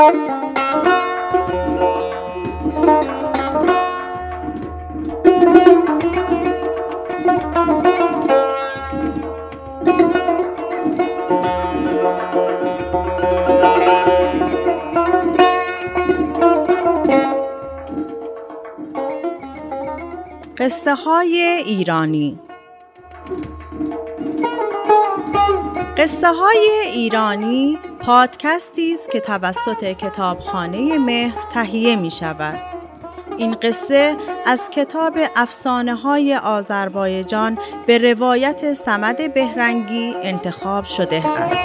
قصه های ایرانی. قصه های ایرانی پادکستی است که توسط کتابخانه مهر تهیه می شود. این قصه از کتاب افسانه های آذربایجان به روایت سمد بهرنگی انتخاب شده است.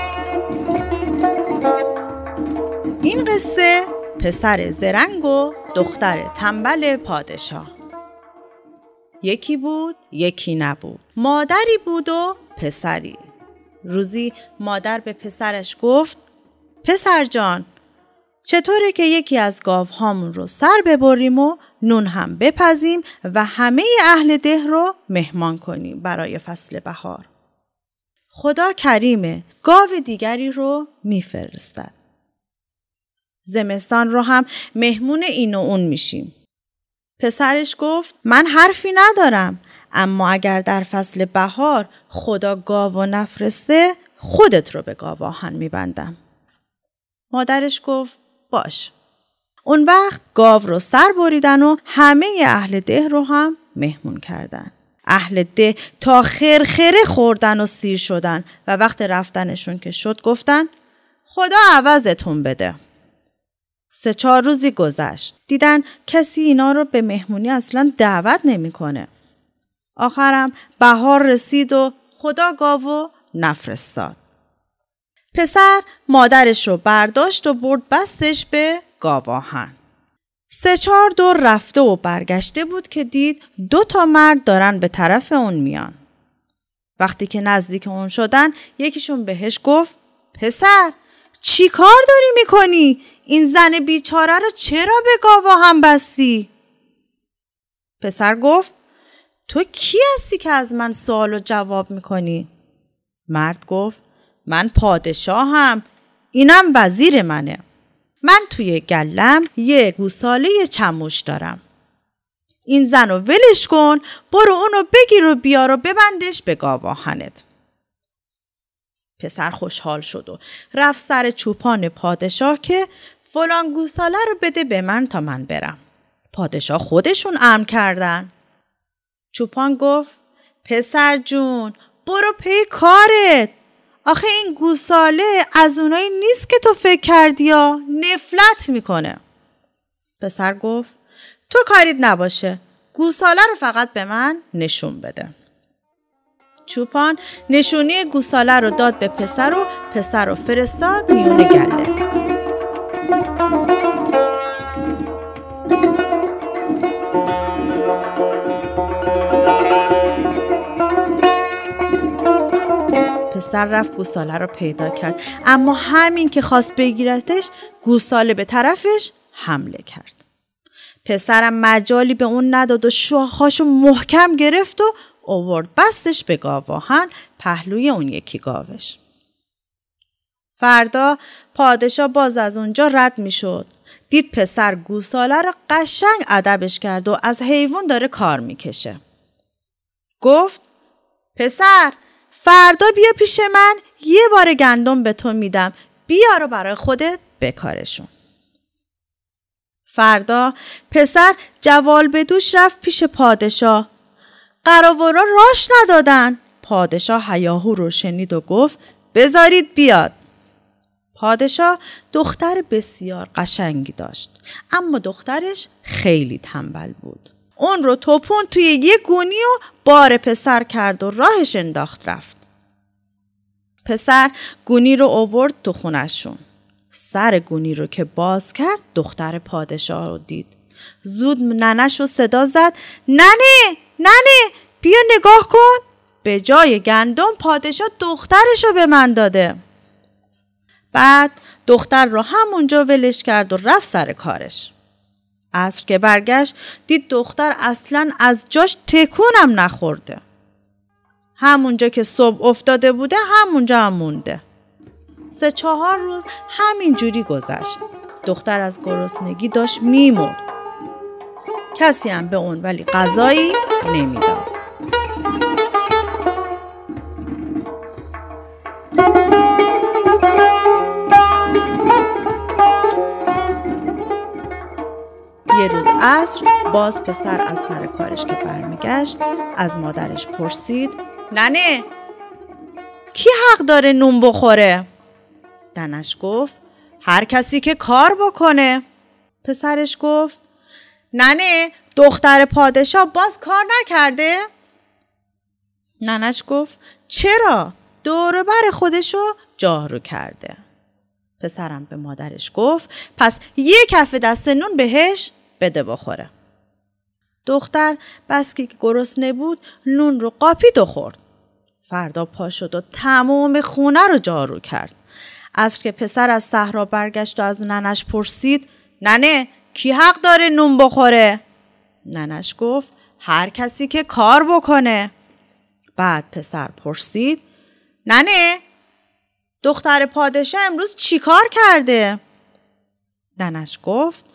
این قصه پسر زرنگ و دختر تنبل پادشاه یکی بود یکی نبود مادری بود و پسری روزی مادر به پسرش گفت پسر جان چطوره که یکی از گاوهامون رو سر ببریم و نون هم بپزیم و همه اهل ده رو مهمان کنیم برای فصل بهار؟ خدا کریمه گاو دیگری رو میفرستد. زمستان رو هم مهمون این و اون میشیم. پسرش گفت من حرفی ندارم اما اگر در فصل بهار خدا گاو نفرسته خودت رو به گاواهن میبندم. مادرش گفت باش. اون وقت گاو رو سر بریدن و همه اهل ده رو هم مهمون کردن. اهل ده تا خرخره خوردن و سیر شدن و وقت رفتنشون که شد گفتن خدا عوضتون بده. سه چهار روزی گذشت. دیدن کسی اینا رو به مهمونی اصلا دعوت نمی‌کنه. آخرم بهار رسید و خدا گاو نفرستاد. پسر مادرش رو برداشت و برد بستش به گاواهن. سه چهار دور رفته و برگشته بود که دید دو تا مرد دارن به طرف اون میان. وقتی که نزدیک اون شدن یکیشون بهش گفت پسر چی کار داری می‌کنی؟ این زن بیچاره رو چرا به گاوا هم بستی؟ پسر گفت تو کی هستی که از من سوال و جواب می‌کنی؟ مرد گفت من پادشاهم اینم وزیر منه من توی گلم یه گوساله چموش دارم این زن رو ولش کن برو اونو بگیر و بیار و ببندش به گاواهنت پسر خوشحال شد و رفت سر چوپان پادشاه که فلان گوساله رو بده به من تا من برم. پادشاه خودشون امر کردن. چوپان گفت پسر جون برو پی کارت. آخه این گوساله از اونایی نیست که تو فکر کردی یا نفلت می‌کنه. پسر گفت تو کاریت نباشه. گوساله رو فقط به من نشون بده. چوپان نشونی گوساله رو داد به پسر و پسر رو فرستاد میون گله. پسر رفت گوساله رو پیدا کرد اما همین که خواست بگیرتش گوساله به طرفش حمله کرد پسرم مجالی به اون نداد و شاخاشو محکم گرفت و اوورد بستش به گاواهن پهلوی اون یکی گاوش فردا پادشاه باز از اونجا رد می شد. دید پسر گوساله رو قشنگ ادبش کرد و از حیوان داره کار می‌کشه. گفت پسر فردا بیا پیش من یه بار گندم به تو میدم بیا رو برای خودت بکارشون. فردا پسر جوال به دوش رفت پیش پادشاه. قراورا راش ندادن. پادشاه هیاهو رو شنید و گفت بذارید بیاد. پادشاه دختر بسیار قشنگی داشت اما دخترش خیلی تنبل بود اون رو توپون توی یه گونی و بار پسر کرد و راهش انداخت رفت. پسر گونی رو اوورد تو خونشون سر گونی رو که باز کرد دختر پادشاه رو دید. زود ننش رو صدا زد. ننه! ننه! بیا نگاه کن! به جای گندم پادشاه دخترش رو به من داده. بعد دختر رو همونجا ولش کرد و رفت سر کارش. عصر که برگشت دید دختر اصلا از جاش تکونم نخورده. همونجا که صبح افتاده بوده همونجا هم مونده. سه چهار روز همین جوری گذشت. دختر از گرسنگی داشت میمرد کسی هم به اون ولی غذایی نمی‌داد یه روز عصر باز پسر از سر کارش که برمیگشت از مادرش پرسید ننه کی حق داره نون بخوره؟ دنش گفت هر کسی که کار بکنه پسرش گفت ننه دختر پادشاه باز کار نکرده؟ ننش گفت چرا؟ دور بر خودشو جارو کرده پسرم به مادرش گفت پس یه کف دست نون بهش بده بخوره. دختر بس که گرسنه بود نون رو قاپید و خورد. فردا پا شد و تمام خونه رو جارو کرد. از که پسر از صحرا برگشت و از ننش پرسید ننه کی حق داره نون بخوره؟ ننش گفت هر کسی که کار بکنه. بعد پسر پرسید ننه دختر پادشاه امروز چی کار کرده؟ ننش گفت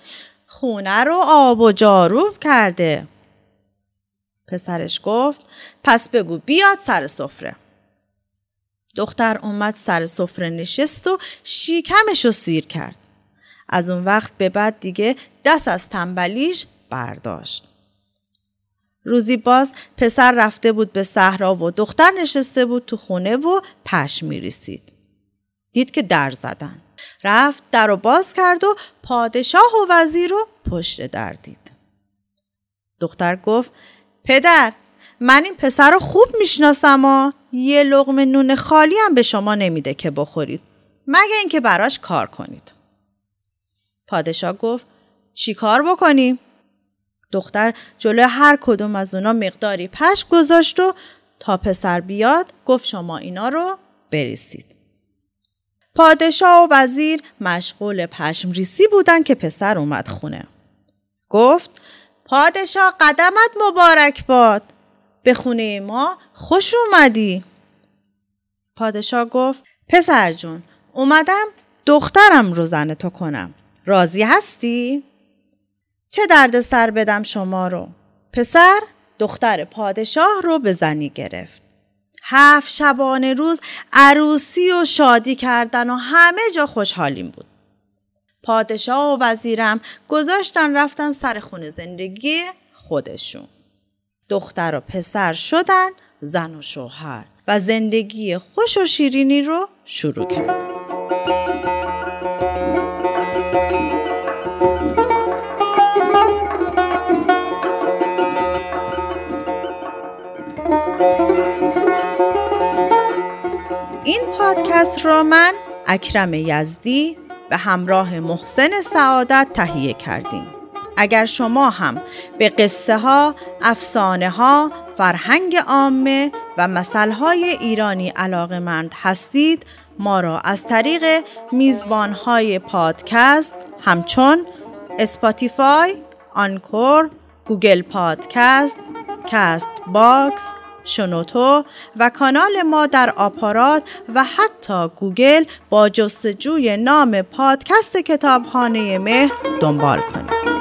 خونه رو آب و جاروب کرده. پسرش گفت پس بگو بیاد سر سفره. دختر اومد سر سفره نشست و شیکمش رو سیر کرد. از اون وقت به بعد دیگه دست از تنبلیش برداشت. روزی باز پسر رفته بود به صحرا و دختر نشسته بود تو خونه و پش میریسید دید که در زدن. رفت در رو باز کرد و پادشاه و وزیر رو پشت در دید دختر گفت پدر من این پسر رو خوب می‌شناسم و یه لغم نون خالی هم به شما نمیده که بخورید مگه اینکه براش کار کنید پادشاه گفت چی کار بکنیم؟ دختر جلوی هر کدوم از اونا مقداری پشم گذاشت و تا پسر بیاد گفت شما اینا رو بریسید. پادشاه و وزیر مشغول پشم ریسی بودن که پسر اومد خونه. گفت پادشاه قدمت مبارک باد. به خونه ما خوش اومدی. پادشاه گفت پسر جون اومدم دخترم رو زن تو کنم. راضی هستی؟ چه درد سر بدم شما رو؟ پسر دختر پادشاه رو به زنی گرفت. هفت شبانه روز عروسی و شادی کردن و همه جا خوشحالیم بود. پادشاه و وزیرم گذاشتن رفتن سر خونه زندگی خودشون. دختر و پسر شدن زن و شوهر و زندگی خوش و شیرینی رو شروع کردن. پادکست را من اکرم یزدی به همراه محسن سعادت تهیه کردیم. اگر شما هم به قصه ها، افسانه ها، فرهنگ عامه و مثل های ایرانی علاقه مند هستید ما را از طریق میزبان های پادکست همچون Spotify، Anchor، Google Podcast، Castbox، شنوتو و کانال ما در آپارات و حتی گوگل با جستجوی نام پادکست کتابخانه مهر دنبال کنید.